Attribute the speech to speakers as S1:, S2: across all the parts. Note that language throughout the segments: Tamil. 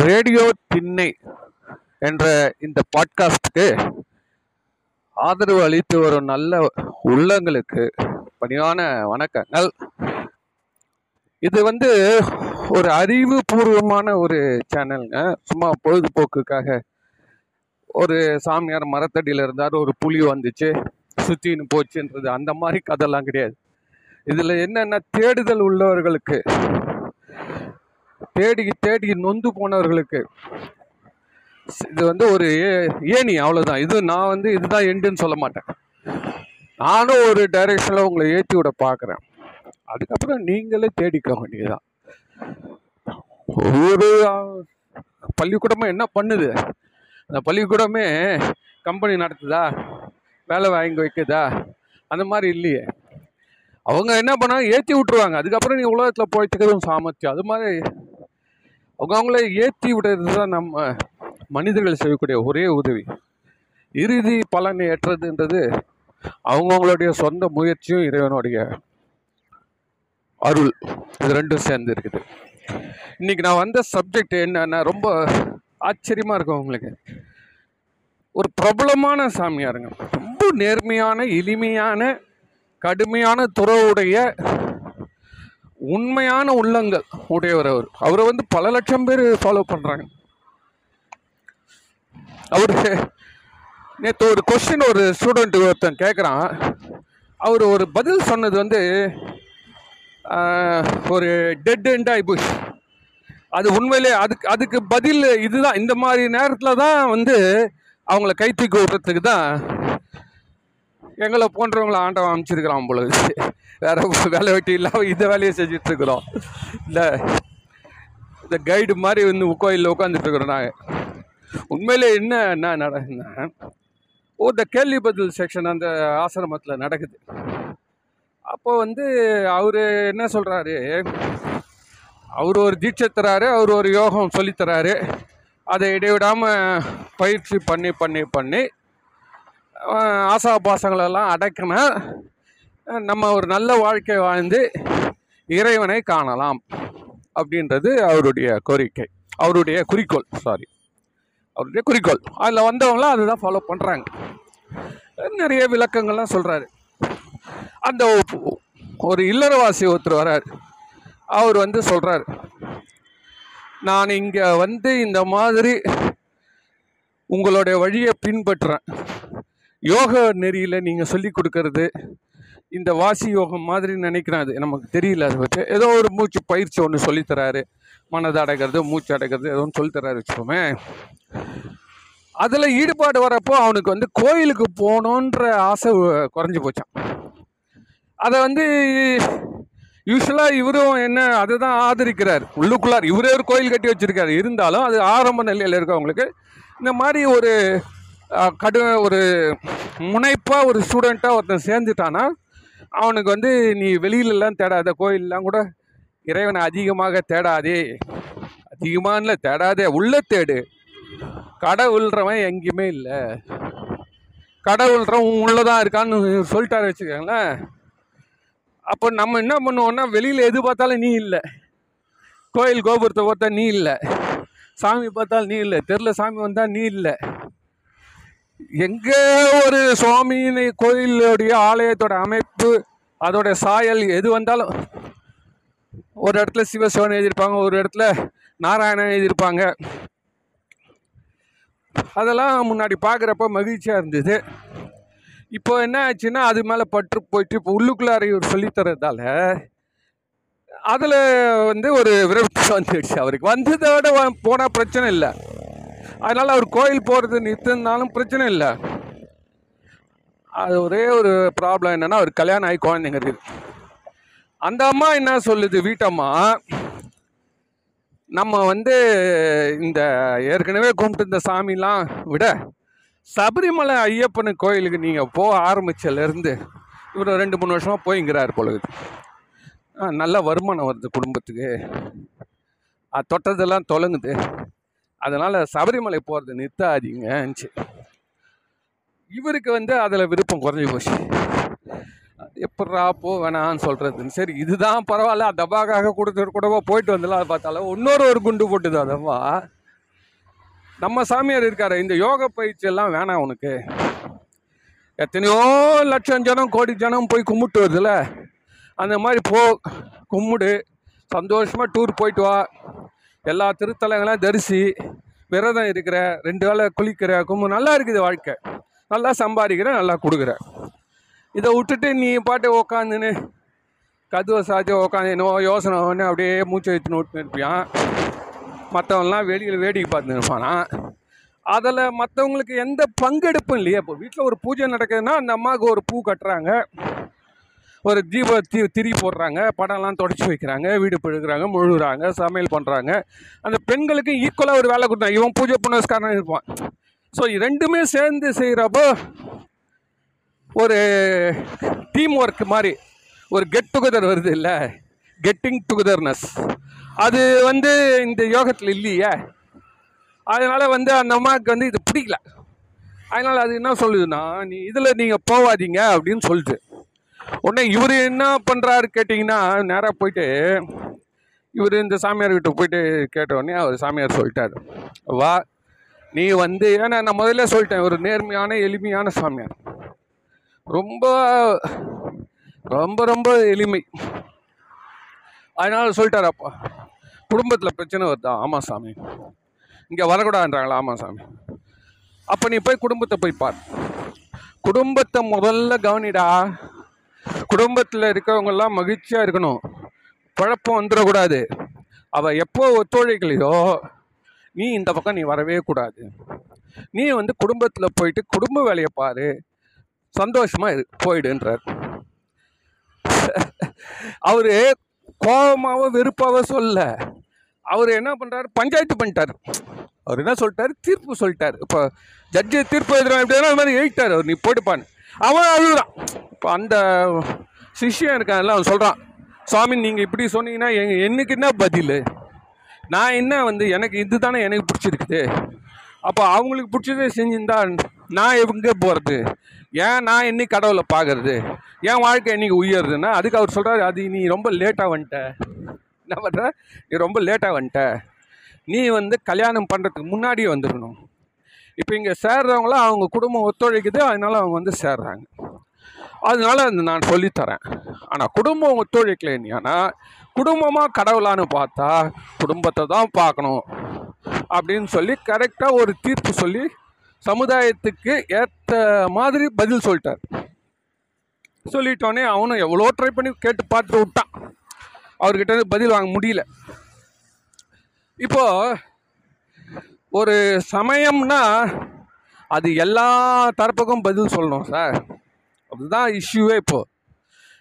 S1: ரேடியோ திண்ணை என்ற இந்த பாட்காஸ்டுக்கு ஆதரவு அளித்து வரும் நல்ல உள்ளங்களுக்கு பணியான வணக்கங்கள். இது வந்து ஒரு அறிவுபூர்வமான ஒரு சேனலுங்க. சும்மா பொழுதுபோக்குக்காக ஒரு சாமியார் மரத்தடியில் இருந்தார் ஒரு புலி வந்துச்சு சுற்றின்னு போச்சுன்றது அந்த மாதிரி கதைலாம் கிடையாது. இதில் என்னென்ன தேடுதல் உள்ளவர்களுக்கு தேடி தேடி நொந்து போனவர்களுக்கு. இது வந்து ஒரு ஏ- ஏணி அவ்வளோதான் இது நான் வந்து இதுதான் எண்டுன்னு சொல்ல மாட்டேன். நானும் ஒரு டைரெக்ஷனில் உங்களை ஏற்றி விட பார்க்குறேன் அதுக்கப்புறம் நீங்களே தேடிக்க வேண்டியதுதான். ஒரு ஆ, பள்ளிக்கூடமும் என்ன பண்ணுது? அந்த பள்ளிக்கூடமே கம்பெனி நடத்துதா? வேலை வாங்கி வைக்குதா? அந்த மாதிரி இல்லையே. அவங்க என்ன பண்ணாங்க? ஏற்றி விட்டுருவாங்க. அதுக்கப்புறம் நீ உலகத்தில் போய்த்துக்கிறதும் சாமர்த்தியம். அது மாதிரி அவங்க அவங்கள ஏற்றி விடுறது தான் நம்ம மனிதர்கள் செய்யக்கூடிய ஒரே உதவி. இறுதி பலனை ஏற்றதுன்றது அவங்கவுங்களுடைய சொந்த முயற்சியும் இறைவனுடைய அருள். இது ரெண்டும் சேர்ந்து இருக்குது. இன்னைக்கு நான் வந்த சப்ஜெக்ட் என்னன்னா ரொம்ப ஆச்சரியமாக இருக்கும் உங்களுக்கு. ஒரு பிரபலமான சாமியாருங்க. ரொம்ப நேர்மையான எளிமையான கடுமையான துறவுடைய உண்மையான உள்ளங்கள் உடையவர் அவர். அவரை வந்து பல லட்சம் பேர் ஃபாலோ பண்ணுறாங்க அவரு நேற்று ஒரு கொஸ்டின் ஒரு ஸ்டூடெண்ட்டு ஒருத்தன் கேட்குறான் அவர் ஒரு பதில் சொன்னது வந்து ஒரு டெட் எண்ட் ஆகி அது உண்மையிலே அதுக்கு அதுக்கு பதில் இதுதான். இந்த மாதிரி நேரத்தில் தான் வந்து அவங்கள கை தூக்கி விடுறதுக்கு தான் எங்களை போன்றவங்களை ஆண்டவன் அமைச்சிருக்கிறான் பொழுது. வேற வேலை வெட்டி இல்லாமல் இந்த வேலையை செஞ்சுட்டு இருக்கிறோம் இல்லை இந்த கைடு மாதிரி வந்து கோயிலில் உட்காந்துட்டு இருக்கிறோம் நாங்கள் உண்மையிலே என்ன என்ன நடக்குதுன்னா ஓ இந்த கேள்வி பதில் செக்ஷன் அந்த ஆசிரமத்தில் நடக்குது. அப்போ வந்து அவர் என்ன சொல்கிறாரு அவர் ஒரு தீட்சை தராரு அவர் ஒரு யோகம் சொல்லித்தராரு அதை இடைவிடாமல் பயிற்சி பண்ணி பண்ணி பண்ணி ஆசா ஆசாபாசங்களெல்லாம் அடக்கினா நம்ம ஒரு நல்ல வாழ்க்கை வாழ்ந்து இறைவனை காணலாம் அப்படின்றது அவருடைய கோரிக்கை. அவருடைய குறிக்கோள் சாரி அவருடைய குறிக்கோள். அதில் வந்தவங்களாம் அதுதான் ஃபாலோ பண்ணுறாங்க நிறைய விளக்கங்கள்லாம் சொல்கிறாரு அந்த ஒரு இல்லறவாசி ஒருத்தர் வரார். அவர் வந்து சொல்கிறார் நான் இங்கே வந்து இந்த மாதிரி உங்களுடைய வழியை பின்பற்றுறேன். யோக நெறியில் நீங்கள் சொல்லி கொடுக்கறது இந்த வாசி யோகம் மாதிரி நினைக்கிறேன் அது நமக்கு தெரியல அதை பற்றி ஏதோ ஒரு மூச்சு பயிற்சி ஒன்று சொல்லித்தராரு மனதை அடக்கிறது மூச்சு அடக்கிறது ஏதோ ஒன்று சொல்லித்தராரு வச்சுக்கோமே. அதில் ஈடுபாடு வரப்போ அவனுக்கு வந்து கோயிலுக்கு போகணுன்ற ஆசை குறைஞ்சி போச்சான் அதை வந்து யூஸ்வலாக இவரும் என்ன அதை தான் ஆதரிக்கிறார். உள்ளுக்குள்ளார். இவரே ஒரு கோயில் கட்டி வச்சிருக்காரு. இருந்தாலும் அது ஆரம்ப நிலையில் இருக்கவங்களுக்கு இந்த மாதிரி ஒரு கடு ஒரு முனைப்பாக ஒரு ஸ்டூடெண்ட்டாக ஒருத்தன் சேர்ந்துட்டான்னா அவனுக்கு வந்து நீ வெளியிலலாம் தேடாத கோயிலெலாம் கூட இறைவனை அதிகமாக தேடாதே. அதிகமான தேடாதே உள்ளே தேடு. கடவுள்றவன் எங்கேயுமே இல்லை. கடவுள்றவன் உள்ளே தான் இருக்கான்னு சொல்லிட்டாரு வச்சுக்கோங்களேன். அப்போ நம்ம என்ன பண்ணுவோம்னா வெளியில் எது பார்த்தாலும் நீ இல்லை. கோயில் கோபுரத்தை பார்த்தா நீ இல்லை. சாமி பார்த்தாலும் நீ இல்லை. தெருல சாமி வந்தால் நீ இல்லை. எங்கே ஒரு சுவாமியின் கோயிலுடைய ஆலயத்தோட அமைப்பு அதோட சாயல் எது வந்தாலும் ஒரு இடத்துல சிவசிவன் எழுதியிருப்பாங்க ஒரு இடத்துல நாராயணன் எழுதியிருப்பாங்க. அதெல்லாம் முன்னாடி பார்க்குறப்ப மகிழ்ச்சியாக இருந்தது. இப்போ என்ன ஆச்சுன்னா அது மேலே பற்று போயிட்டு இப்போ உள்ளுக்குள்ளார இவர் சொல்லித்தரதால அதில் வந்து ஒரு விரக்தி வந்துடுச்சு அவருக்கு. வந்ததோட போனால் பிரச்சனை இல்லை. அதனால் அவர் கோயில் போகிறது நிறுத்தினாலும் பிரச்சனை இல்லை. அது ஒரே ஒரு ப்ராப்ளம் என்னென்னா அவர் கல்யாணம் ஆகி குழந்தைங்க இருக்குது அந்த அம்மா என்ன சொல்லுது வீட்டம்மா? நம்ம வந்து இந்த ஏற்கனவே கும்பிட்டு இந்த சாமிலாம் விட சபரிமலை ஐயப்பன் கோயிலுக்கு நீங்கள் போக ஆரம்பிச்சதுலேருந்து இவர் ரெண்டு மூணு வருஷமாக போய்ங்கிறார் பொழுது நல்ல வருமானம் வருது குடும்பத்துக்கு. அது தொட்டதெல்லாம் தொலங்குது. அதனால் சபரிமலை போகிறது நிறுத்தாதீங்கன்னுச்சு இவருக்கு வந்து அதில் விருப்பம் குறைஞ்சி போச்சு. எப்படா போ வேணான்னு சொல்கிறதுன்னு சரி இதுதான் பரவாயில்ல. டப்பாக்காக கொடுத்துட்டு கூடவோ போயிட்டு வந்தலாம் அதை பார்த்தாலும் இன்னொரு ஒரு குண்டு போட்டுது அதவா நம்ம சாமியார் இருக்காரு இந்த யோக பயிற்சி எல்லாம் வேணாம் உனக்கு. எத்தனையோ லட்சம் ஜனம் கோடி ஜனம் போய் கும்பிட்டு வருதுல்ல. அந்த மாதிரி போ கும்பிடு. சந்தோஷமாக டூர் போயிட்டு வா. எல்லா திருத்தலங்களையும் தரிசி விரதம் இருக்கிற ரெண்டு வேளை குளிக்கிற கும்பு நல்லா இருக்குது வாழ்க்கை. நல்லா சம்பாதிக்கிற நல்லா கொடுக்குற. இதை விட்டுட்டு நீ பாட்டு உக்காந்துன்னு கதுவை சாத்தி உக்காந்து என்னவோ யோசனை ஒன்று அப்படியே மூச்சை வைத்து நோட்டு இருப்பியான் மற்றவன்லாம் வெளியில் வேடிக்கை பார்த்து நிற்பானா அதில் மற்றவங்களுக்கு எந்த பங்கெடுப்பும் இல்லையே. இப்போ வீட்டில் ஒரு பூஜை நடக்குதுன்னா அந்த அம்மாவுக்கு ஒரு பூ கட்டுறாங்க. ஒரு தீப தி திரி போடுறாங்க படம்லாம் தொடச்சி வைக்கிறாங்க வீடு பிழுகிறாங்க முழுகிறாங்க சமையல் பண்ணுறாங்க அந்த பெண்களுக்கு ஈக்குவலாக ஒரு வேலை கொடுத்தாங்க இவன் பூஜை புனஸ்காரம் இருப்பான். ஸோ ரெண்டுமே சேர்ந்து செய்கிறப்போ ஒரு டீம் ஒர்க் மாதிரி ஒரு கெட் டுகெதர் வருது இல்லை? கெட்டிங் டுகெதர்னஸ் அது வந்து இந்த யோகத்தில் இல்லையே. அதனால் வந்து அந்த அம்மாவுக்கு வந்து இது பிடிக்கல. அதனால் அது என்ன சொல்லுதுன்னா நீ இதில் நீங்கள் போவாதீங்க அப்படின்னு சொல்லிட்டு. உடனே இவர் என்ன பண்ணுறாரு கேட்டிங்கன்னா நேராக போயிட்டு இவர் இந்த சாமியார்கிட்ட போயிட்டு கேட்ட உடனே அவர் சாமியார் சொல்லிட்டார். வா நீ வந்து ஏன்னா நான் முதல்ல சொல்லிட்டேன் ஒரு நேர்மையான எளிமையான சாமியார். ரொம்ப ரொம்ப ரொம்ப எளிமை. அதனால் சொல்லிட்டார் அப்பா. குடும்பத்தில் பிரச்சனை வருதா? ஆமாம் சாமி. இங்கே வரக்கூடாதுன்றாங்களா? ஆமாம் சாமி. அப்போ நீ போய் குடும்பத்தை போய் பார். குடும்பத்தை முதல்ல கவனிடா. குடும்பத்தில் இருக்கிறவங்கெல்லாம் மகிழ்ச்சியாக இருக்கணும். குழப்பம் வந்துடக்கூடாது. அவள் எப்போ ஒத்துழைக்கலையோ நீ இந்த பக்கம் நீ வரவே கூடாது. நீ வந்து குடும்பத்தில் போயிட்டு குடும்ப வேலையை பாரு. சந்தோஷமாக இரு போயிடுன்றார். அவர் கோபமாகவோ வெறுப்பாவோ சொல்ல. அவர் என்ன பண்ணுறாரு பஞ்சாயத்து பண்ணிட்டார். அவர் என்ன சொல்லிட்டாரு? தீர்ப்பு சொல்லிட்டார். இப்போ ஜட்ஜி தீர்ப்பு எழுதுறான் எப்படின்னா அது மாதிரி எழுதிட்டார் அவர். நீ போட்டுப்பான்னு. அவன் அழுகுறான். அந்த சிஷ்யன் இருக்கான்ல அவன் சொல்கிறான் சுவாமி நீங்கள் இப்படி சொன்னீங்கன்னா எங்க எனக்கு என்ன பதில்? நான் என்ன வந்து எனக்கு இதுதானே எனக்கு பிடிச்சிருக்குது. அப்போ அவங்களுக்கு பிடிச்சதே செஞ்சிருந்தா நான் எங்கே போகிறது ஏன் நான் என்னை கடவுளை பார்க்கறது என் வாழ்க்கை இன்றைக்கி உயருதுன்னா அதுக்கு அவர் சொல்கிறாரு அது நீ ரொம்ப லேட்டாக வந்துட்ட. என்ன பண்ணுற நீ ரொம்ப லேட்டாக வந்துட்ட. நீ வந்து கல்யாணம் பண்ணுறதுக்கு முன்னாடியே வந்துடணும் இப்போ இங்கே சேர்றவங்களாம் அவங்க குடும்பம் ஒத்துழைக்குது அதனால அவங்க வந்து சேர்றாங்க. அதனால நான் சொல்லித்தரேன். ஆனால் குடும்பம் ஒத்துழைக்கலைன்னா குடும்பமாக கடவுளான்னு பார்த்தா குடும்பத்தை தான் பார்க்கணும் அப்படின்னு சொல்லி கரெக்டாக ஒரு தீர்ப்பு சொல்லி சமுதாயத்துக்கு ஏற்ற மாதிரி பதில் சொல்லிட்டார். சொல்லிட்டோன்னே அவனும் எவ்வளோ ட்ரை பண்ணி கேட்டு பார்த்துட்டு விட்டான். அவர்கிட்ட இருந்து பதில் வாங்க முடியல. இப்போ ஒரு சமயம்னா அது எல்லா தரப்புக்கும் பதில் சொல்லணும் சார். அதுதான் இஷ்யூவே இப்போ.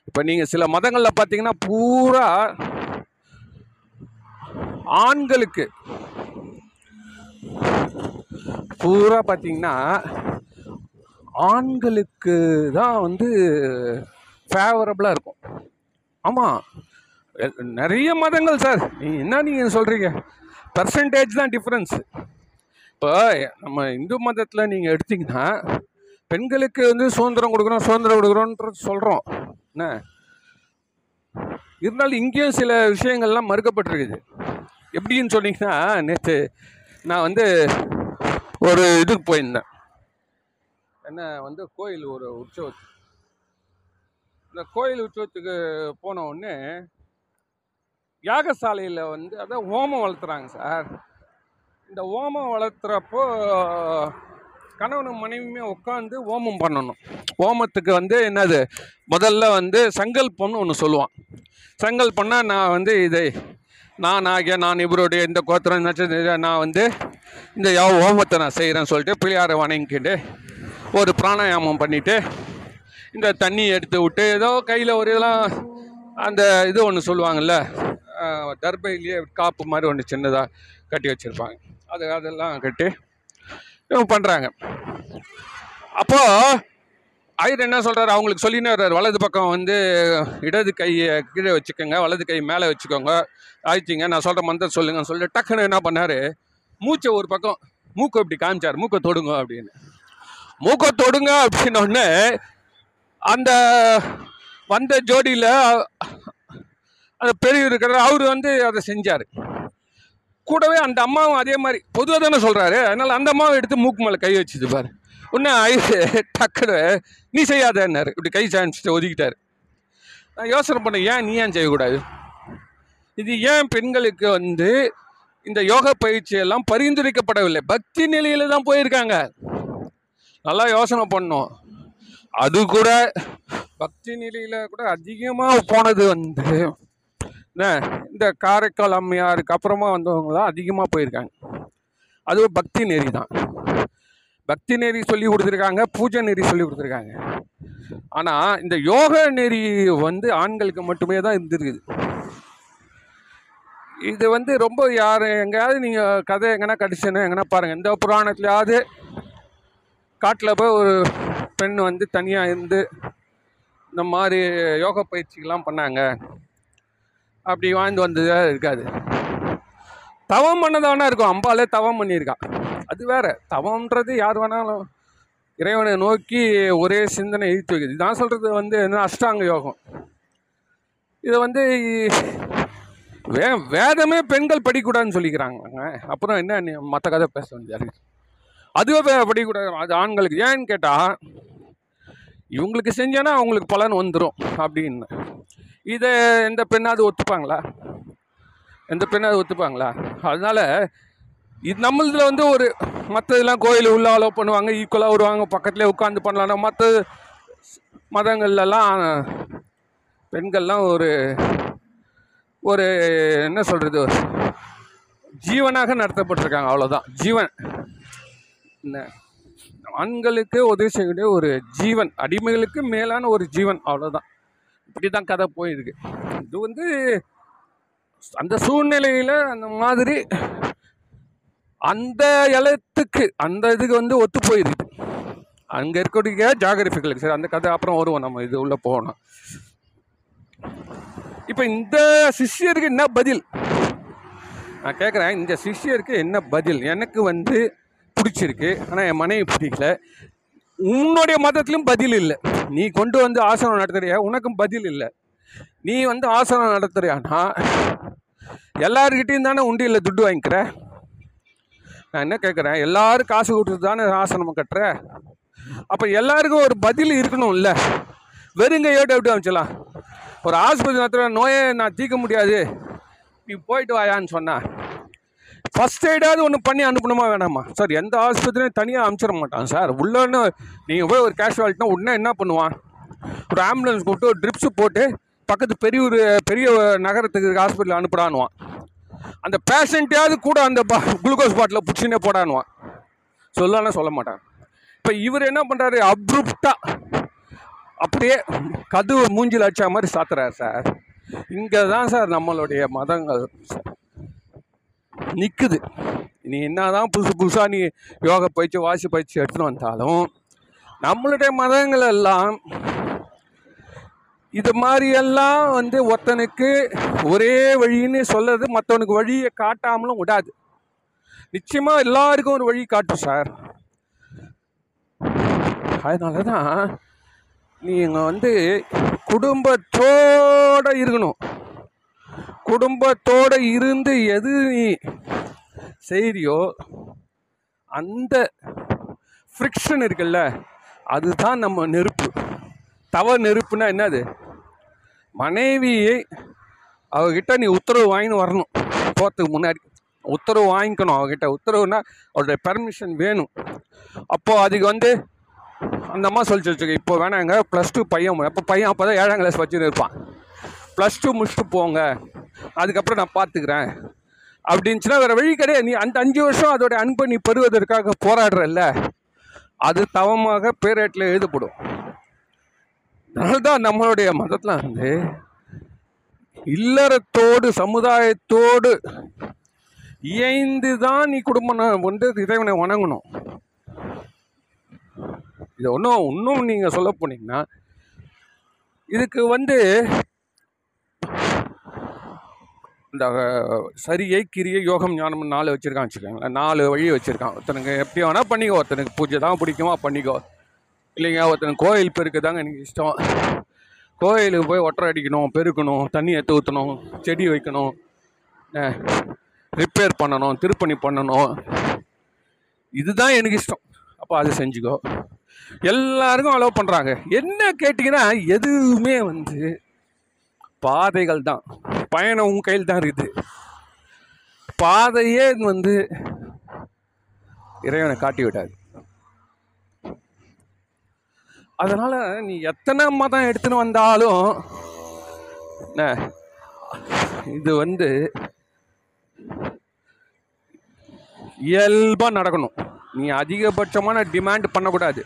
S1: இப்போ நீங்கள் சில மதங்களில் பார்த்தீங்கன்னா பூரா ஆண்களுக்கு பூரா பார்த்தீங்கன்னா ஆண்களுக்கு தான் வந்து ஃபேவரபுளாக இருக்கும். ஆமாம் நிறைய மதங்கள் சார் நீங்கள் என்ன நீங்கள் சொல்கிறீங்க பர்சன்டேஜ் தான் டிஃப்ரென்ஸு இப்போ நம்ம இந்து மதத்தில் நீங்கள் எடுத்தீங்கன்னா பெண்களுக்கு வந்து சுதந்திரம் கொடுக்குறோம் சுதந்திரம் கொடுக்குறோன்றது சொல்கிறோம் என்ன? இருந்தாலும் இங்கேயும் சில விஷயங்கள்லாம் மறுக்கப்பட்டிருக்குது. எப்படின்னு சொன்னீங்கன்னா நேற்று நான் வந்து ஒரு இதுக்கு போயிருந்தேன். என்ன வந்து கோயில் ஒரு உற்சவத்துக்கு. இந்த கோயில் உற்சவத்துக்கு போன உடனே யாகசாலையில் வந்து அதான் ஓமம் வளர்த்துறாங்க சார். இந்த ஓமம் வளர்த்துறப்போ கணவனும் மனைவியுமே உட்காந்து ஓமம் பண்ணணும். ஓமத்துக்கு வந்து என்னது? முதல்ல வந்து சங்கல்பம்னு ஒன்று சொல்லுவான். சங்கல்பம்னா நான் வந்து இதை நான் ஆகிய நான் இவருடைய இந்த கோத்திரம் நட்சத்திரம் நான் வந்து இந்த யாவ ஓமத்தை நான் செய்கிறேன்னு சொல்லிட்டு பிள்ளையாரை வணங்கிக்கிட்டு ஒரு பிராணாயாமம் பண்ணிவிட்டு இந்த தண்ணி எடுத்து விட்டு ஏதோ கையில் ஒரு இதெல்லாம் அந்த இது ஒன்று சொல்லுவாங்கல்ல தர்பையிலேயே காப்பு மாதிரி ஒன்று சின்னதாக கட்டி வச்சுருப்பாங்க. அது அதெல்லாம் கட்டி பண்ணுறாங்க அப்போது ஐயர் என்ன சொல்கிறாரு அவங்களுக்கு சொல்லினே வர்றாரு. வலது பக்கம் வந்து இடது கையை கீழே வச்சுக்கோங்க. வலது கை மேலே வச்சுக்கோங்க. ஆயிடுச்சிங்க. நான் சொல்கிற மந்திரம் சொல்லுங்கன்னு சொல்லி டக்குன்னு என்ன பண்ணார்? மூச்சை ஒரு பக்கம் மூக்கை இப்படி காமிச்சார். மூக்கை தொடுங்க அப்படின்னு. மூக்கை தொடுங்க அப்படின்னொடனே அந்த வந்த ஜோடியில் அந்த பெரியவர் இருக்கிற அவர் வந்து அதை செஞ்சார். கூடவே அந்த அம்மாவும் அதே மாதிரி பொதுவாக தானே சொல்கிறாரு அதனால் அந்த அம்மாவை எடுத்து மூக்கு மேலே கை வச்சுது பாரு. உன்ன ஐஸ் டக்குனு நீ செய்யாதன்னாரு. இப்படி கை சாமிச்சுட்டு ஒதுக்கிட்டார். நான் யோசனை பண்ணேன் ஏன் நீ ஏன் செய்யக்கூடாது? இது ஏன் பெண்களுக்கு வந்து இந்த யோக பயிற்சி எல்லாம் பரிந்துரைக்கப்படவில்லை? பக்தி நிலையில தான் போயிருக்காங்க. நல்லா யோசனை பண்ணோம். அது கூட பக்தி நிலையில கூட அதிகமாக போனது வந்து என்ன இந்த காரைக்கால் அம்மையாருக்கு அப்புறமா வந்தவங்களாம் அதிகமாக போயிருக்காங்க. அதுவும் பக்தி நெறி தான். பக்தி நெறி சொல்லி கொடுத்துருக்காங்க பூஜை நெறி சொல்லி கொடுத்துருக்காங்க. ஆனால் இந்த யோக நெறி வந்து ஆண்களுக்கு மட்டுமே தான் இருந்திருக்குது. இது வந்து ரொம்ப யார் எங்கேயாவது நீங்கள் கதை எங்கன்னா கடிச்சுன்னு எங்கன்னா பாருங்கள் எந்த புராணத்துலையாவது காட்டில் போய் ஒரு பெண் வந்து தனியாக இருந்து இந்த மாதிரி யோக பயிற்சிகள்லாம் பண்ணாங்க. அப்படி வாழ்ந்து வந்ததாக இருக்காது. தவம் பண்ணதானா இருக்கும். அம்பாலே தவம் பண்ணியிருக்கா. அது வேற. தவம்ன்றது யார் வேணாலும் இறைவனை நோக்கி ஒரே சிந்தனை இழுத்து வைக்குது. நான் சொல்கிறது வந்து என்ன அஷ்டாங்க யோகம். இதை வந்து வே வேதமே பெண்கள் படிக்கூடாதுன்னு சொல்லிக்கிறாங்க. அப்புறம் என்ன மற்ற கதை பேச வேண்டியது அதுவே படிக்கூடாது படிக்கக்கூடாது. அது ஆண்களுக்கு. ஏன்னு கேட்டால் இவங்களுக்கு செஞ்சேன்னா அவங்களுக்கு பலன் வந்துடும் அப்படின்னு. இதை எந்த பெண்ணாவது ஒத்துப்பாங்களா? எந்த பெண்ணாவது ஒத்துப்பாங்களா? அதனால இது நம்மளதில் வந்து ஒரு மற்றதெல்லாம் கோயில் உள்ள அலோவ் பண்ணுவாங்க ஈக்குவலாக வருவாங்க பக்கத்துலேயே உட்காந்து பண்ணலாம் மற்ற மதங்கள்லாம் பெண்கள்லாம் ஒரு ஒரு என்ன சொல்கிறது ஜீவனாக நடத்தப்பட்டிருக்காங்க அவ்வளோதான் ஜீவன். என்ன? ஆண்களுக்கு உதவி செய்யக்கூடிய ஒரு ஜீவன் அடிமைகளுக்கு மேலான ஒரு ஜீவன் அவ்வளோதான் இப்படி தான் கதை போயிருக்கு. இது வந்து அந்த சூழ்நிலையில் அந்த மாதிரி அந்த இலத்துக்கு அந்த இதுக்கு வந்து ஒத்து போயிருக்கு அங்கே இருக்கக்கூடிய ஜாகிரபிக்கல் சரி அந்த கதை அப்புறம் வருவோம் நம்ம இது உள்ளே போகணும். இப்போ இந்த சிஷ்யருக்கு என்ன பதில்? நான் கேட்குறேன் இந்த சிஷ்யருக்கு என்ன பதில்? எனக்கு வந்து பிடிச்சிருக்கு ஆனால் என் மனைவி பிடிக்கல. உன்னுடைய மதத்திலும் பதில் இல்லை. நீ கொண்டு வந்து ஆசனம் நடத்துறியா? உனக்கும் பதில் இல்லை. நீ வந்து ஆசனம் நடத்துறியானா எல்லாருக்கிட்டையும் தானே உண்டியில் துட்டு வாங்கிக்கிற? நான் என்ன கேட்குறேன்? எல்லாரும் காசு கொடுத்து தானே ஆசனம் கட்டுற? அப்போ எல்லாருக்கும் ஒரு பதில் இருக்கணும்ல. ஏட்டு எப்படி அமைச்சலாம் ஒரு ஆஸ்பத்திரி நடத்துகிற நோயை நான் தீர்க்க முடியாது. நீ போயிட்டு வாயான்னு சொன்னேன் ஃபஸ்ட் எய்டாவது ஒன்று பண்ணி அனுப்பணுமா வேணாமா? சார் எந்த ஆஸ்பத்திரியும் தனியாக அனுப்பிச்சிட மாட்டான் சார் உள்ளன்னு நீங்கள் போய் ஒரு கேஷுவாலிட்டினா உடனே என்ன பண்ணுவான்? ஒரு ஆம்புலன்ஸ் கூப்பிட்டு ஒரு ட்ரிப்ஸு போட்டு பக்கத்து பெரிய ஒரு பெரிய நகரத்துக்கு ஹாஸ்பிட்டல் அனுப்புடான்னுவான். அந்த பேஷண்ட்டையாவது கூட அந்த பா குளுக்கோஸ் பாட்டில் பிடிச்சினே போடானுவான் சொல்லலாம் சொல்ல மாட்டான். இப்போ இவர் என்ன பண்ணுறாரு அப்ரூப்டாக அப்படியே கதவு மூஞ்சில் அடிச்ச மாதிரி சாத்துறாரு சார் இங்கே தான் சார் நம்மளுடைய மதங்கள் நிற்குது நீ என்ன தான் புதுசு புதுசாக நீ யோகா பயிற்சி வாசி பயிற்சி எடுத்துன்னு வந்தாலும் நம்மளுடைய மதங்கள் எல்லாம் இது மாதிரியெல்லாம் வந்து ஒருத்தனுக்கு ஒரே வழின்னு சொல்கிறது மற்றவனுக்கு வழியை காட்டாமலும் விடாது. நிச்சயமாக எல்லாருக்கும் ஒரு வழி காட்டும் சார். அதனால தான் நீங்கள் வந்து குடும்பத்தோட இருக்கணும். குடும்பத்தோடு இருந்து எது நீ செய்கிறியோ அந்த ஃப்ரிக்ஷன் இருக்குல்ல அதுதான் நம்ம நெருப்பு. தவ நெருப்புனா என்னது? மனைவியை அவகிட்ட நீ உத்தரவு வாங்கின்னு வரணும். போகிறதுக்கு முன்னாடி உத்தரவு வாங்கிக்கணும் அவகிட்ட. உத்தரவுனா அவருடைய பெர்மிஷன் வேணும். அப்போது அதுக்கு வந்து அந்த அம்மா சொல்லி வச்சுக்க இப்போ வேணாங்க ப்ளஸ் டூ பையன் அப்போ பையன் அப்போ தான் ஏழாம் கிளாஸ் வச்சுன்னு இருப்பான். ப்ளஸ் டூ முடிச்சுட்டு போங்க. அதுக்கப்புறம் நான் பார்த்துக்கிறேன். அப்படின்ச்சுன்னா வேறு வழி கிடையாது. நீ அந்த அஞ்சு வருஷம் அதோட அன்பை நீ பெறுவதற்காக போராடுறல்ல. அது தவமாக பேரேட்டில் எழுதப்படும். அதனால்தான் நம்மளுடைய மதத்தில் வந்து இல்லறத்தோடு சமுதாயத்தோடு இயைந்து தான் நீ குடும்பம் வந்து இறைவனை வணங்கணும். இது ஒன்றும் இன்னும் நீங்கள் சொல்ல போனீங்கன்னா இதுக்கு வந்து இந்த சரியை கிரியை யோகம் ஞானம் நாலு வச்சுருக்கான் வச்சுக்கோங்களேன். நாலு வழி வச்சுருக்கான். ஒருத்தனுக்கு எப்படி வேணால் பண்ணிக்கோ. ஒருத்தனுக்கு பூஜை தான் பிடிக்குமா பண்ணிக்கோ. இல்லைங்க ஒருத்தனுக்கு கோயில் பெருக்கு தாங்க எனக்கு இஷ்டம். கோயிலுக்கு போய் ஒட்டரை அடிக்கணும் பெருக்கணும் தண்ணி எடுத்து ஊற்றணும் செடி வைக்கணும் ரிப்பேர் பண்ணணும் திருப்பணி பண்ணணும். இதுதான் எனக்கு இஷ்டம். அப்போ அதை செஞ்சுக்கோ. எல்லாருக்கும் அலோவ் பண்ணுறாங்க என்ன கேட்டிங்கன்னா எதுவுமே வந்து பாதைகள் தான். பயணம் உன் கையில் தான் இருக்குது. பாதையே வந்து இறைவனை காட்டி விடாது அதனால் நீ எத்தனை மதம் எடுத்துன்னு வந்தாலும் என்ன இது வந்து இயல்பாக நடக்கணும். நீ அதிகபட்சமான டிமாண்ட் பண்ணக்கூடாது.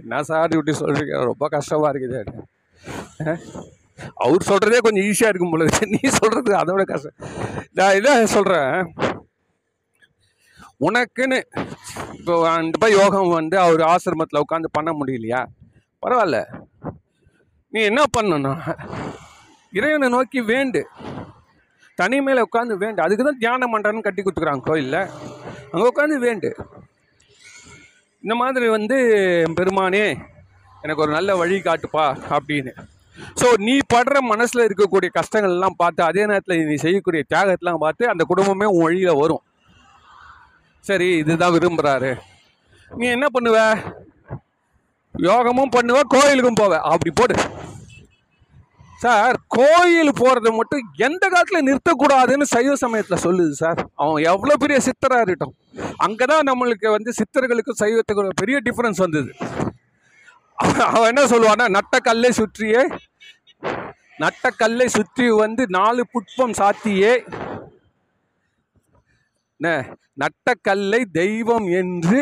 S1: என்ன சார் இப்படி சொல்கிறீங்க ரொம்ப கஷ்டமாக இருக்குது. அவர் சொல்கிறதே கொஞ்சம் ஈஸியாக இருக்கும் போல நீ சொல்கிறது அதோட கஷ்டம். நான் இதை சொல்கிறேன் உனக்குன்னு இப்போ அந்த போய் யோகம் வந்து அவர் ஆசிரமத்தில் உட்காந்து பண்ண முடியலையா? பரவாயில்ல. நீ என்ன பண்ணணும்? இறைவனை நோக்கி வேண்டு. தனிமையில் உட்காந்து வேண்டு. அதுக்கு தான் தியான மண்டபம்னு கட்டி கொடுத்துக்குறாங்க கோயிலில். அங்கே உட்காந்து வேண்டு. இந்த மாதிரி வந்து பெருமானே எனக்கு ஒரு நல்ல வழி காட்டுப்பா அப்படின்னு. ஸோ நீ படுற மனசில் இருக்கக்கூடிய கஷ்டங்கள்லாம் பார்த்து அதே நேரத்தில் நீ செய்யக்கூடிய தியாகத்தெலாம் பார்த்து அந்த குடும்பமே உன் வழியில் வரும். சரி இதுதான் விரும்புகிறாரு நீ என்ன பண்ணுவ? யோகமும் பண்ணுவ கோயிலுக்கும் போவ. அப்படி போடு. சார் கோயில் போகிறத மட்டும் எந்த காலத்தில் நிறுத்தக்கூடாதுன்னு சைவ சமயத்தில் சொல்லுது சார். அவன் எவ்வளோ பெரிய சித்தராக இருக்கட்டும். அங்கே தான் நம்மளுக்கு வந்து சித்தர்களுக்கும் சைவத்துக்கும் பெரிய டிஃப்ரென்ஸ் வந்தது. அவன் என்ன சொல்லுவான்னா நட்டக்கல்லை சுற்றியே நட்டக்கல்லை சுற்றி வந்து நாலு புட்பம் சாத்தியே. நட்டக்கல்லை தெய்வம் என்று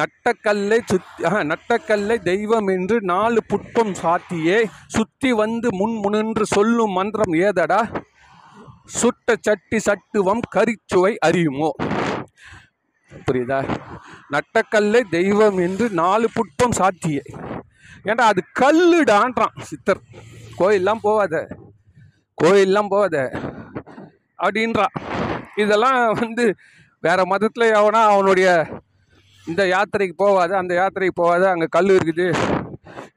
S1: நட்டக்கல்லை சுத்தி நட்டக்கல்லை தெய்வம் என்று நாலு புட்பம் சாத்தியே. சுத்தி வந்து முன் முன்னின்று சொல்லும் மந்திரம் ஏதடா? சுட்ட சட்டி சட்டுவம் கரிச்சுவை அறியுமோ? புரியுதா? நட்டக்கல்லை தெய்வம் என்று நாலு புட்பம் சாத்திய. ஏன்டா அது கல்லுடான்றான் சித்தர். கோயிலெலாம் போகாத கோயிலெலாம் போகாத அப்படின்றான் இதெல்லாம் வந்து வேற மதத்தில் எவனா அவனுடைய இந்த யாத்திரைக்கு போகாத அந்த யாத்திரைக்கு போகாத அங்கே கல் இருக்குது.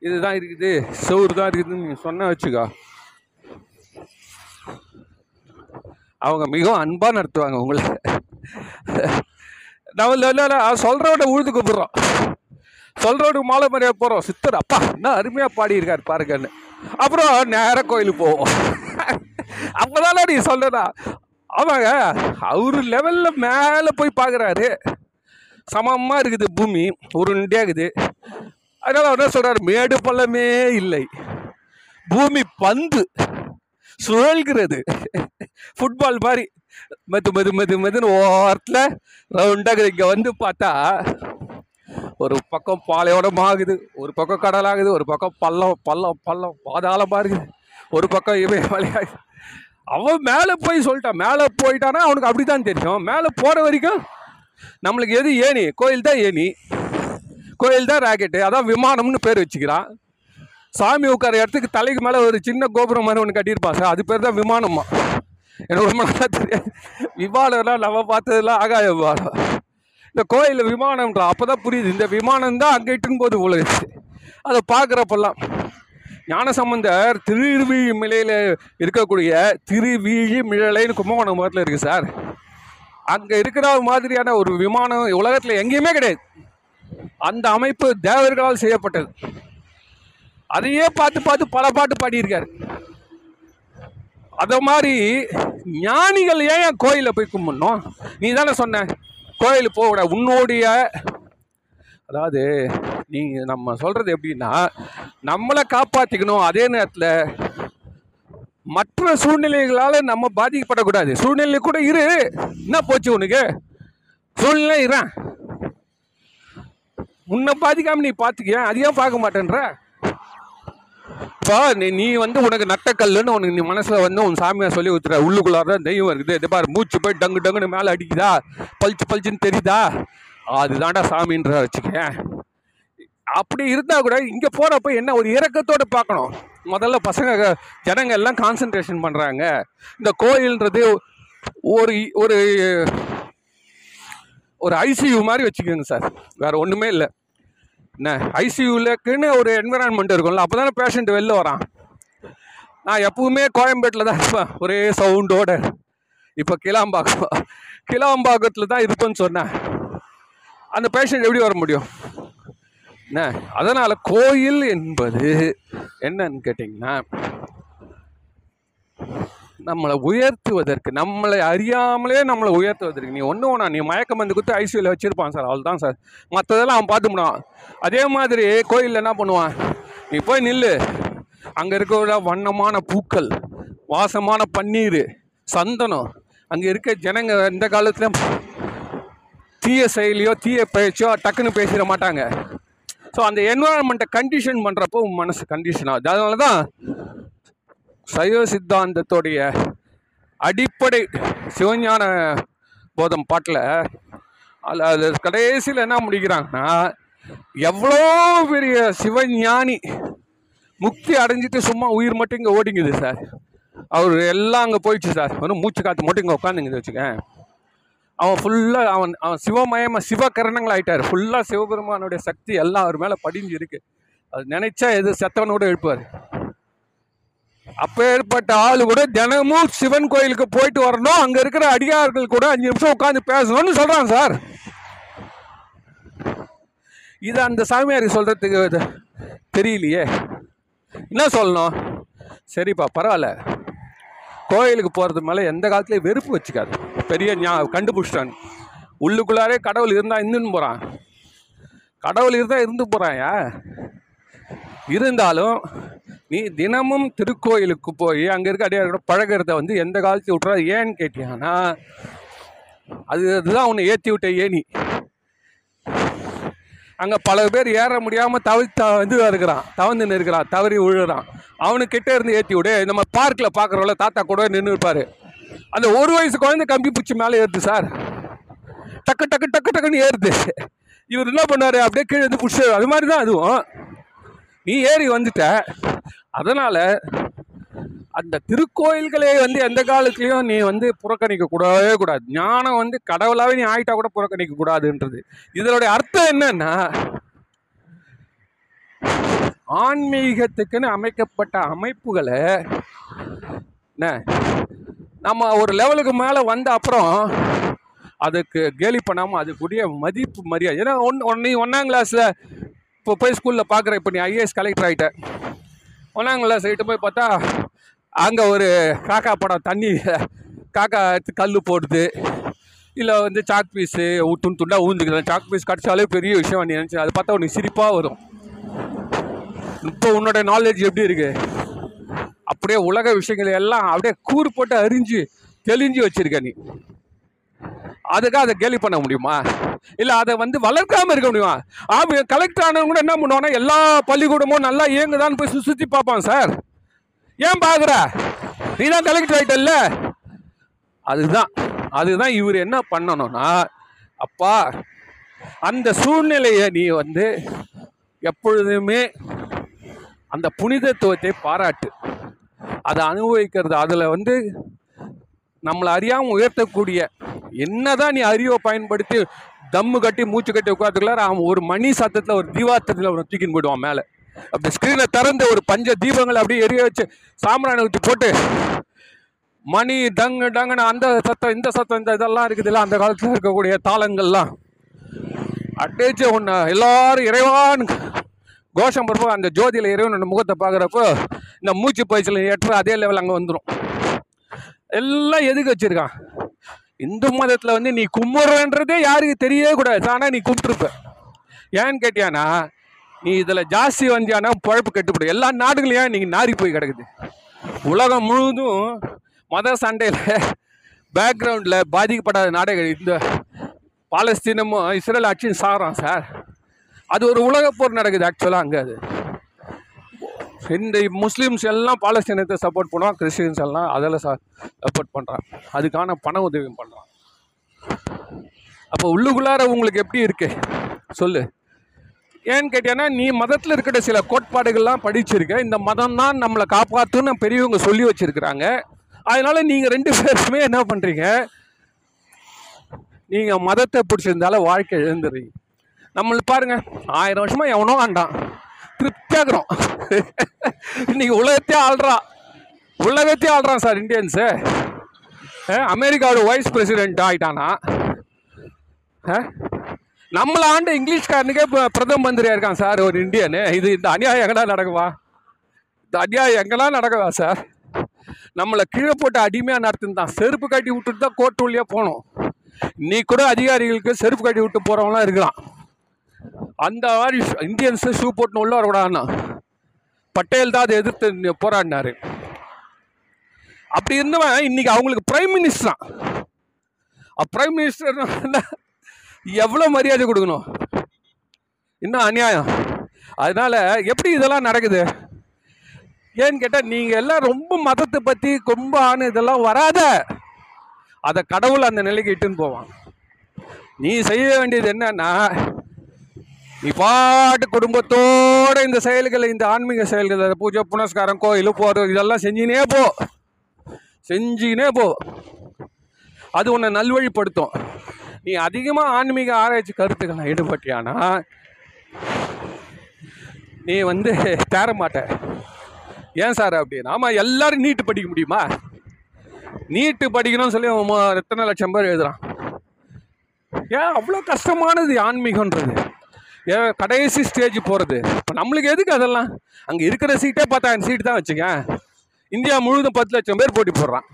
S1: இதுதான் இருக்குது. செவுறு தான் இருக்குதுன்னு நீங்கள் சொன்ன வச்சுக்கோ. அவங்க மிகவும் அன்பாக நடத்துவாங்க உங்களை. நான் இல்லை இல்லை சொல்கிறவட உழுது கூப்பிட்றோம் சொல்கிறவனுக்கு மாலை மரியாதை போகிறோம் சித்தர் அப்பா என்ன அருமையாக பாடியிருக்கார் பாருங்கன்னு. அப்புறம் நேராக கோயிலுக்கு போவோம் அப்போதானே நீ சொல்லடா ஆமாங்க அவர் லெவலில் மேலே போய் பார்க்குறாரு சமமாக இருக்குது பூமி உருண்டையாக இருக்குது. அதனால் அவர் என்ன சொல்கிறார் மேடு பள்ளமே இல்லை. பூமி பந்து சுழல்கிறது. ஃபுட்பால் மாதிரி. மெது மெது மெது மெதுன்னு ஓரத்தில் ரவுண்டாக இங்கே வந்து பார்த்தா ஒரு பக்கம் பாலையோடமாகுது ஒரு பக்கம் கடலாகுது ஒரு பக்கம் பள்ளம் பள்ளம் பள்ளம் பாதாளமாக இருக்குது. ஒரு பக்கம் இமயமலையாகுது. அவன் மேலே போய் சொல்லிட்டான். மேலே போயிட்டானா அவனுக்கு அப்படி தான் தெரியும். மேலே போகிற வரைக்கும் நம்மளுக்கு எது ஏணி? கோயில் தான் ஏணி. கோயில் தான் ராக்கெட்டு அதான் விமானம்னு பேர் வச்சுக்கிறான். சாமி உட்கார இடத்துக்கு தலைக்கு மேலே ஒரு சின்ன கோபுரம் மாதிரி ஒன்று கட்டியிருப்பான் சார். அது பேர் தான் விமானம்மா. எனக்கு ரொம்ப நல்லா தெரியாது. விமானம்லாம் நம்ம பார்த்ததெல்லாம் ஆகாய விமானம். இந்த கோயிலில் விமானம்ன்றா அப்போ தான் புரியுது. இந்த விமானம் தான் அங்கே இட்டுன்னு போது உலகுது அதை பார்க்குறப்பெல்லாம் ஞானசம்பந்தர் திருவிழி மிளையில் இருக்கக்கூடிய திருவிழி மிழலைன்னு கும்பகோணம் மரத்தில் இருக்குது சார். அங்கே இருக்கிற மாதிரியான ஒரு விமானம் உலகத்தில் எங்கேயுமே கிடையாது. அந்த அமைப்பு தேவர்களால் செய்யப்பட்டது. அதையே பார்த்து பார்த்து பல பாட்டு பாடியிருக்காரு. அதை மாதிரி ஞானிகள் ஏன் கோயிலில் போய் கும்பிடணும்? நீ தானே சொன்ன கோயில் போகக்கூடாது உன்னுடைய அதாவது நீங்கள் நம்ம சொல்கிறது எப்படின்னா நம்மளை காப்பாற்றிக்கணும் அதே நேரத்தில் மற்ற சூழ்நிலைகளால் நம்ம பாதிக்கப்படக்கூடாது. சூழ்நிலை கூட இரு. என்ன போச்சு உனக்கு? சூழ்நிலை இறான் உன்னை பாதிக்காமல் நீ பார்த்துக்கிய? அதையும் பார்க்க மாட்டேன்ற? இப்போ நீ நீ வந்து உனக்கு நட்டக்கல்லுன்னு உனக்கு நீ மனசில் வந்து உன் சாமியார் சொல்லி ஊற்றுற உள்ளுக்குள்ளார தெய்வம் இருக்குது. இது பாரு மூச்சு போய் டங்கு டங்குன்னு மேலே அடிக்குதா? பளிச்சு பளிச்சுன்னு தெரியுதா? அதுதான்டா சாமின்ற வச்சுக்கேன். அப்படி இருந்தால் கூட இங்கே போகிறப்ப என்ன ஒரு இறக்கத்தோடு பார்க்கணும். முதல்ல பசங்க ஜனங்க எல்லாம் கான்சன்ட்ரேஷன் பண்ணுறாங்க இந்த கோயில்ன்றது ஒரு ஒரு ஒரு ஐசியூ மாதிரி வச்சுக்கோங்க சார். வேறு ஒன்றுமே இல்லை. என்ன ஐசியூலக்குன்னு ஒரு என்விரான்மெண்ட் இருக்கும்ல அப்போ தானே பேஷண்ட் வெளில வரான். நான் எப்பவுமே கோயம்பேட்டில் தான் இருப்பேன் ஒரே சவுண்டோட இப்போ கிளாம்பாக்கம் கிளாம்பாக்கத்தில் தான் இருப்பேன்னு சொன்னேன். அந்த பேஷண்ட் எப்படி வர முடியும்? என்ன அதனால் கோயில் என்பது என்னன்னு கேட்டிங்கன்னா நம்மளை உயர்த்துவதற்கு நம்மளை அறியாமலே நம்மளை உயர்த்துவதற்கு நீ ஒன்று ஒன்றா நீ மயக்கம் வந்து கொடுத்து ஐசியூவில் வச்சுருப்பான் சார் அவள் தான் சார். மற்றதெல்லாம் அவன் பார்த்துமுடான் அதே மாதிரி கோயிலில் என்ன பண்ணுவான்? நீ போய் நில்லு. அங்கே இருக்கிற வண்ணமான பூக்கள் வாசமான பன்னீர் சந்தனம் அங்கே இருக்க ஜனங்க இந்த காலத்தில் தீய செயலியோ தீய பேச்சோ டக்குன்னு பேசிட மாட்டாங்க. ஸோ அந்த என்வரான்மெண்ட்டை கண்டிஷன் பண்ணுறப்போ மனசு கண்டிஷன் ஆகுது. அதனால தான் சைவ சித்தாந்தத்துடைய அடிப்படை சிவஞான போதம் பாட்டில் அதில் அது கடைசியில் என்ன முடிக்கிறாங்கன்னா எவ்வளோ பெரிய சிவஞானி முக்தி அடைஞ்சிட்டு சும்மா உயிர் மட்டும் இங்கே ஓடிங்குது சார். அவர் எல்லாம் அங்கே போயிடுச்சு சார். வெறும் மூச்சு காற்று மட்டும் இங்கே உட்காந்துங்குது வச்சுக்கேன். அவன் ஃபுல்லாக அவன் அவன் சிவமயமாக சிவகரணங்கள் ஆகிட்டார் ஃபுல்லாக சிவபெருமானுடைய சக்தி எல்லாம் அவர் மேலே படிஞ்சு இருக்கு. அது நினைச்சா எது செத்தவனை கூட எழுப்புவார். அப்பேற்பட்ட ஆளு கூட தினமும் சிவன் கோயிலுக்கு போயிட்டு வரணும். அங்க இருக்கிற அடியார்கள் கூட அஞ்சு நிமிஷம் உட்காந்து பேசணும்னு சொல்றான் சார். இது அந்த சாமியார் சொல்றதுக்கு தெரியலையே. என்ன சொல்லணும்? சரிப்பா பரவாயில்ல. கோயிலுக்கு போகிறது மேலே எந்த காலத்துலேயும் வெறுப்பு வச்சுக்காது. பெரிய ஞா கண்டுபிடிச்சிட்டான். உள்ளுக்குள்ளாரே கடவுள் இருந்தால் இருந்துன்னு போகிறான் கடவுள் இருந்தால் இருந்து போகிறாயா இருந்தாலும் நீ தினமும் திருக்கோயிலுக்கு போய் அங்கே இருக்க அடியாரோட பழகிறத வந்து எந்த காலத்தையும் விட்றா ஏன்னு கேட்டியானா அது அதுதான் உன்னை ஏற்றி விட்ட ஏணி. அங்கே பல பேர் ஏற முடியாமல் தவி த இது இருக்கிறான் தவந்து இருக்கிறான் தவறி விழுறான் அவனுக்கிட்ட இருந்து ஏற்றி விடு. நம்ம பார்க்கில் பார்க்குறவங்கள தாத்தா கூட நின்று இருப்பார். அந்த ஒரு வயசு குழந்தை கம்பி பிடிச்சி மேலே ஏறுது சார். டக்கு டக்கு டக்கு டக்குன்னு ஏறுது. இவர் என்ன பண்ணார்? அப்படியே கீழே வந்து புடிச்சு அது மாதிரி தான் அதுவும். நீ ஏறி வந்துட்ட. அதனால அந்த திருக்கோயில்களே வந்து எந்த காலத்துலேயும் நீ வந்து புறக்கணிக்க கூடவே கூடாது. ஞானம் வந்து கடவுளாவே நீ ஆயிட்டா கூட புறக்கணிக்க கூடாதுன்றது. இதனுடைய அர்த்தம் என்னன்னா ஆன்மீகத்துக்குன்னு அமைக்கப்பட்ட அமைப்புகளை என்ன நம்ம ஒரு லெவலுக்கு மேலே வந்த அப்புறம் அதுக்கு கேலி பண்ணாமல் அதுக்குரிய மதிப்பு மரியாதை. ஏன்னா ஒன் ஒன் நீ ஒன்றாம் கிளாஸில் இப்போ போய் ஸ்கூலில் பார்க்குற இப்போ நீ ஐஏஎஸ் கலெக்டர் ஆகிட்ட ஒன்றாம் சைட்டு போய் பார்த்தா அங்கே ஒரு காக்கா படம் தண்ணி காக்கா எடுத்து கல் போடுது. இல்லை வந்து சாக் பீஸு துண்டு துண்டாக ஊந்துக்கலாம் சாக் பீஸ் கிடச்சாலே பெரிய விஷயம் நீ நினச்சி அதை பார்த்தா உனக்கு சிரிப்பாக வரும். இப்போ உன்னோட நாலேஜ் எப்படி இருக்குது அப்படியே உலக விஷயங்கள் எல்லாம் அப்படியே கூறு போட்டு அறிஞ்சு தெளிஞ்சு வச்சிருக்க நீ. அதுக்காக அதை கேலி பண்ண முடியுமா? இல்லை அதை வந்து வளர்க்காமல் இருக்க முடியுமா? ஆமா கலெக்டர் ஆனவங்க கூட என்ன பண்ணுவானா எல்லா பள்ளிக்கூடமும் நல்லா இயங்குதான்னு போய் சுற்றி பார்ப்பான் சார். ஏன் பார்க்குற? நீ தான் கலெக்டர் ஆயிட்டல்ல? அதுதான் அதுதான் இவர் என்ன பண்ணணும்னா அப்பா அந்த சூழ்நிலையை நீ வந்து எப்பொழுதுமே அந்த புனிதத்துவத்தை பாராட்டு. அதை அனுபவிக்கிறது அதில் வந்து நம்மளை அறியாமல் உயர்த்தக்கூடிய என்னதான் நீ அறிவை பயன்படுத்தி தம்மு கட்டி மூச்சு கட்டி உட்காந்துக்கலாம் அவன் ஒரு மணி சத்தத்தில் ஒரு தீவாத்தத்தில் அவனை தூக்கின்னு போயிடுவான் மேலே. அப்படி ஸ்க்ரீனை திறந்து ஒரு பஞ்ச தீபங்களை அப்படியே எரிய வச்சு சாம்பிராணி ஊற்றி போட்டு மணி டங்கு டங்குன்னு அந்த சத்தம் இந்த சத்தம் இந்த இதெல்லாம் இருக்குதுல்ல அந்த காலத்தில் இருக்கக்கூடிய தாளங்கள்லாம். அட்டேச்சு ஒன்று எல்லாரும் இறைவான். கோஷம் பரப்போ அந்த ஜோதியில் இறைவனோட முகத்தை பார்க்குறப்போ இந்த மூச்சு பயிற்சியில் ஏற்ற அதே லெவல் அங்கே வந்துடும் எல்லாம் எதுக்கு வச்சிருக்கான்? இந்து மதத்தில் வந்து நீ கும்பிட்றன்றதே யாருக்கு தெரியவே கூடாது. ஆனால் நீ கும்பிட்டுருப்ப. ஏன்னு கேட்டியானா நீ இதில் ஜாஸ்தி வந்தியானா பழப்பு கட்டுப்படும் எல்லா நாடுகளையும் ஏன் நீங்கள் நாரி போய் கிடக்குது? உலகம் முழுதும் மத சண்டையில் பேக்ரவுண்டில் பாதிக்கப்படாத நாடுகள் இந்த பாலஸ்தீனமும் இஸ்ரேல் ஆட்சியும் சாகிறான் சார். அது ஒரு உலகப்போர் நடக்குது ஆக்சுவலாக அங்கே அது. இந்த முஸ்லீம்ஸ் எல்லாம் பாலஸ்தீனத்தை சப்போர்ட் பண்ணுவான் கிறிஸ்டின்ஸ் எல்லாம் அதில் சப்போர்ட் பண்ணுறான் அதுக்கான பண உதவியும் பண்ணுறான் அப்போ உள்ளுக்குள்ளார உங்களுக்கு எப்படி இருக்கு? சொல்லு. ஏன்னு கேட்டீங்கன்னா நீ மதத்தில் இருக்கிற சில கோட்பாடுகள்லாம் படிச்சிருக்க. இந்த மதம் தான் நம்மளை காப்பாற்றுன்னு பெரியவங்க சொல்லி வச்சிருக்கிறாங்க. அதனால் நீங்கள் ரெண்டு பேருமே என்ன பண்ணுறீங்க நீங்கள் மதத்தை பிடிச்சிருந்தால வாழ்க்கை எழுந்துறீங்க நம்மளுக்கு பாருங்க ஆயிரம் வருஷமாக எவனோ ஆண்டான். திருப்தியாகிறோம் இன்னைக்கு உலகத்தையே ஆள்றான் உலகத்தையே ஆள்றான் சார் இந்தியன்ஸு. அமெரிக்காவோட வைஸ் பிரசிடென்ட் ஆயிட்டானா? அஹ், நம்மள ஆண்டு இங்கிலீஷ்காரனுக்கே இப்போ பிரதம மந்திரியாக இருக்கான் சார் ஒரு இந்தியனு. இது இந்த அநியாயம் எங்கடா நடக்குவா? இந்த அநியாயம் எங்கெல்லாம் நடக்குதா சார்? நம்மளை கீழே போட்டு அடிமையாக நடத்துந்தான் செருப்பு கட்டி விட்டுட்டு தான் கோர்ட்டு வழியாக போகணும் நீ கூட அதிகாரிகளுக்கு செருப்பு கட்டி விட்டு போகிறவங்களாம் இருக்கிறான். அந்த மாதிரி இந்தியன்ஸு ஷூ போட்டுன்னு உள்ள வரக்கூடாதுன்னா. பட்டேல் தான் அதை எதிர்த்து போராடினார். அப்படி இருந்தவன் இன்னைக்கு அவங்களுக்கு பிரைம் மினிஸ்டரா பிரைம் மினிஸ்டர் எவ்வளோ மரியாதை கொடுக்கணும்? இன்னும் அநியாயம்? அதனால் எப்படி இதெல்லாம் நடக்குது? ஏன்னு கேட்டால் நீங்கள் எல்லாம் ரொம்ப மதத்தை பற்றி ரொம்ப ஆணு இதெல்லாம் வராத. அதை கடவுள் அந்த நிலைக்கு இட்டுன்னு போவான். நீ செய்ய வேண்டியது என்னன்னா நீ பாட்டு குடும்பத்தோட இந்த செயல்களை இந்த ஆன்மீக செயல்கள் பூஜை புனஸ்காரம் கோயில் போகிறது இதெல்லாம் செஞ்சினே போ. செஞ்சினே போ. அது உன்னை நல்வழிப்படுத்தும். நீ அதிகமாக ஆன்மீக ஆராய்ச்சி கருத்துக்களை ஈடுபட்டியானா நீ வந்து தேர மாட்ட ஏன் சார் அப்படின்னு ஆமாம் எல்லாரும் நீட்டு படிக்க முடியுமா? நீட்டு படிக்கணும்னு சொல்லி எத்தனை லட்சம் பேர் எழுதுறான்? ஏன் அவ்வளோ கஷ்டமானது ஆன்மீகன்றது கடைசி ஸ்டேஜ் போகிறது இப்போ நம்மளுக்கு எதுக்கு அதெல்லாம்? அங்கே இருக்கிற சீட்டே பத்தாயிரம் சீட்டு தான் வச்சுக்க இந்தியா முழுவதும் பத்து லட்சம் பேர் போட்டி போடுறான்.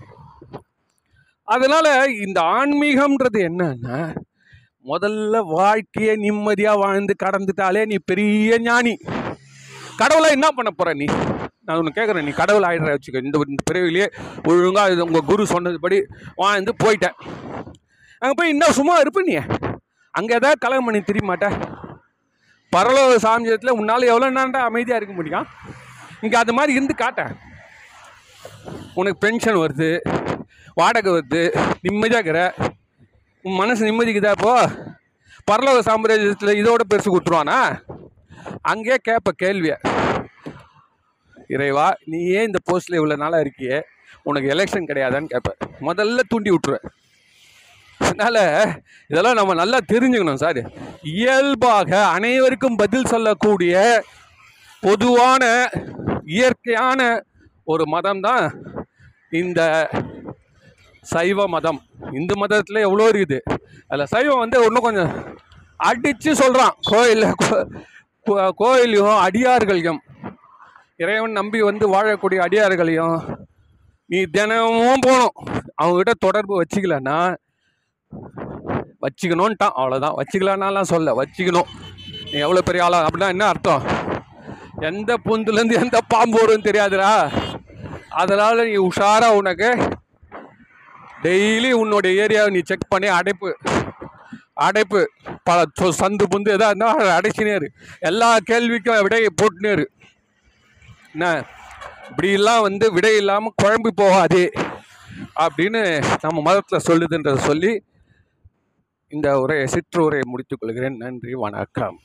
S1: அதனால் இந்த ஆன்மீகம்ன்றது என்னன்னா முதல்ல வாழ்க்கையை நிம்மதியாக வாழ்ந்து கடந்துட்டாலே நீ பெரிய ஞானி. கடவுளை என்ன பண்ண போகிற நீ? நான் ஒன்று கேட்குறேன் நீ கடவுள் ஆயிடுற வச்சுக்க. இந்த இந்த பிறவிலேயே ஒழுங்காக இது உங்கள் குரு சொன்னதுபடி வாழ்ந்து போயிட்டேன் அங்கே போய் இன்னும் சும்மா இருப்ப நீ? அங்கே ஏதாவது கலகம் பண்ணி தெரிய மாட்டேன் பரலோக சாமியத்தில் உன்னால் எவ்வளோ நேரம்டா அமைதியாக இருக்க முடியும்? இங்கே அது மாதிரி இருந்து காட்டேன் உனக்கு பென்ஷன் வருது வாடகை வருது நிம்மதியாக இருக்கிற. உன் மனசு நிம்மதிக்குதா இப்போ? பரலோக சாம்ராஜ்யத்தில் இதோட பெருசு கொடுத்துருவானா? அங்கேயே கேட்ப கேள்வியை. இறைவா நீ ஏன் இந்த போஸ்ட்டில் இவ்வளோ நாளாக இருக்கியே. உனக்கு எலெக்ஷன் கிடையாதான்னு கேட்பேன் முதல்ல தூண்டி விட்டுருவேன் அதனால் இதெல்லாம் நம்ம நல்லா தெரிஞ்சுக்கணும் சார். இயல்பாக அனைவருக்கும் பதில் சொல்லக்கூடிய பொதுவான இயற்கையான ஒரு மதம் தான் இந்த சைவ மதம். இந்து மதத்தில் எவ்வளோ இருக்குது. அதில் சைவம் வந்து இன்னும் கொஞ்சம் அடித்து சொல்கிறான் கோயிலில் கோயிலையும் அடியார்களையும். இறைவன் நம்பி வந்து வாழக்கூடிய அடியார்களையும் நீ தினமும் போகணும். அவங்ககிட்ட தொடர்பு வச்சுக்கலன்னா வச்சுக்கணுன்ட்டான் அவ்வளோதான் வச்சுக்கலான்னாலாம் சொல்ல வச்சுக்கணும். நீ எவ்வளோ பெரிய ஆளா? அப்படின்னா என்ன அர்த்தம்? எந்த புந்துலேருந்து எந்த பாம்பு வரும்னு தெரியாதுடா. அதனால் நீ உஷாராக உனக்கு டெய்லி உன்னுடைய ஏரியாவை நீ செக் பண்ணி அடைப்பு. அடைப்பு. பல சந்து புந்து எதாக இருந்தால் அடைச்சினேரு எல்லா கேள்விக்கும் விடையை போட்டுனேரு என்ன? இப்படிலாம் வந்து விடை இல்லாமல் குழம்பி போகாதே. அப்படின்னு நம்ம மதத்தில் சொல்லுதுன்றதை சொல்லி இந்த உரையை சிற்றுரையை முடித்துக் கொள்கிறேன். நன்றி வணக்கம்.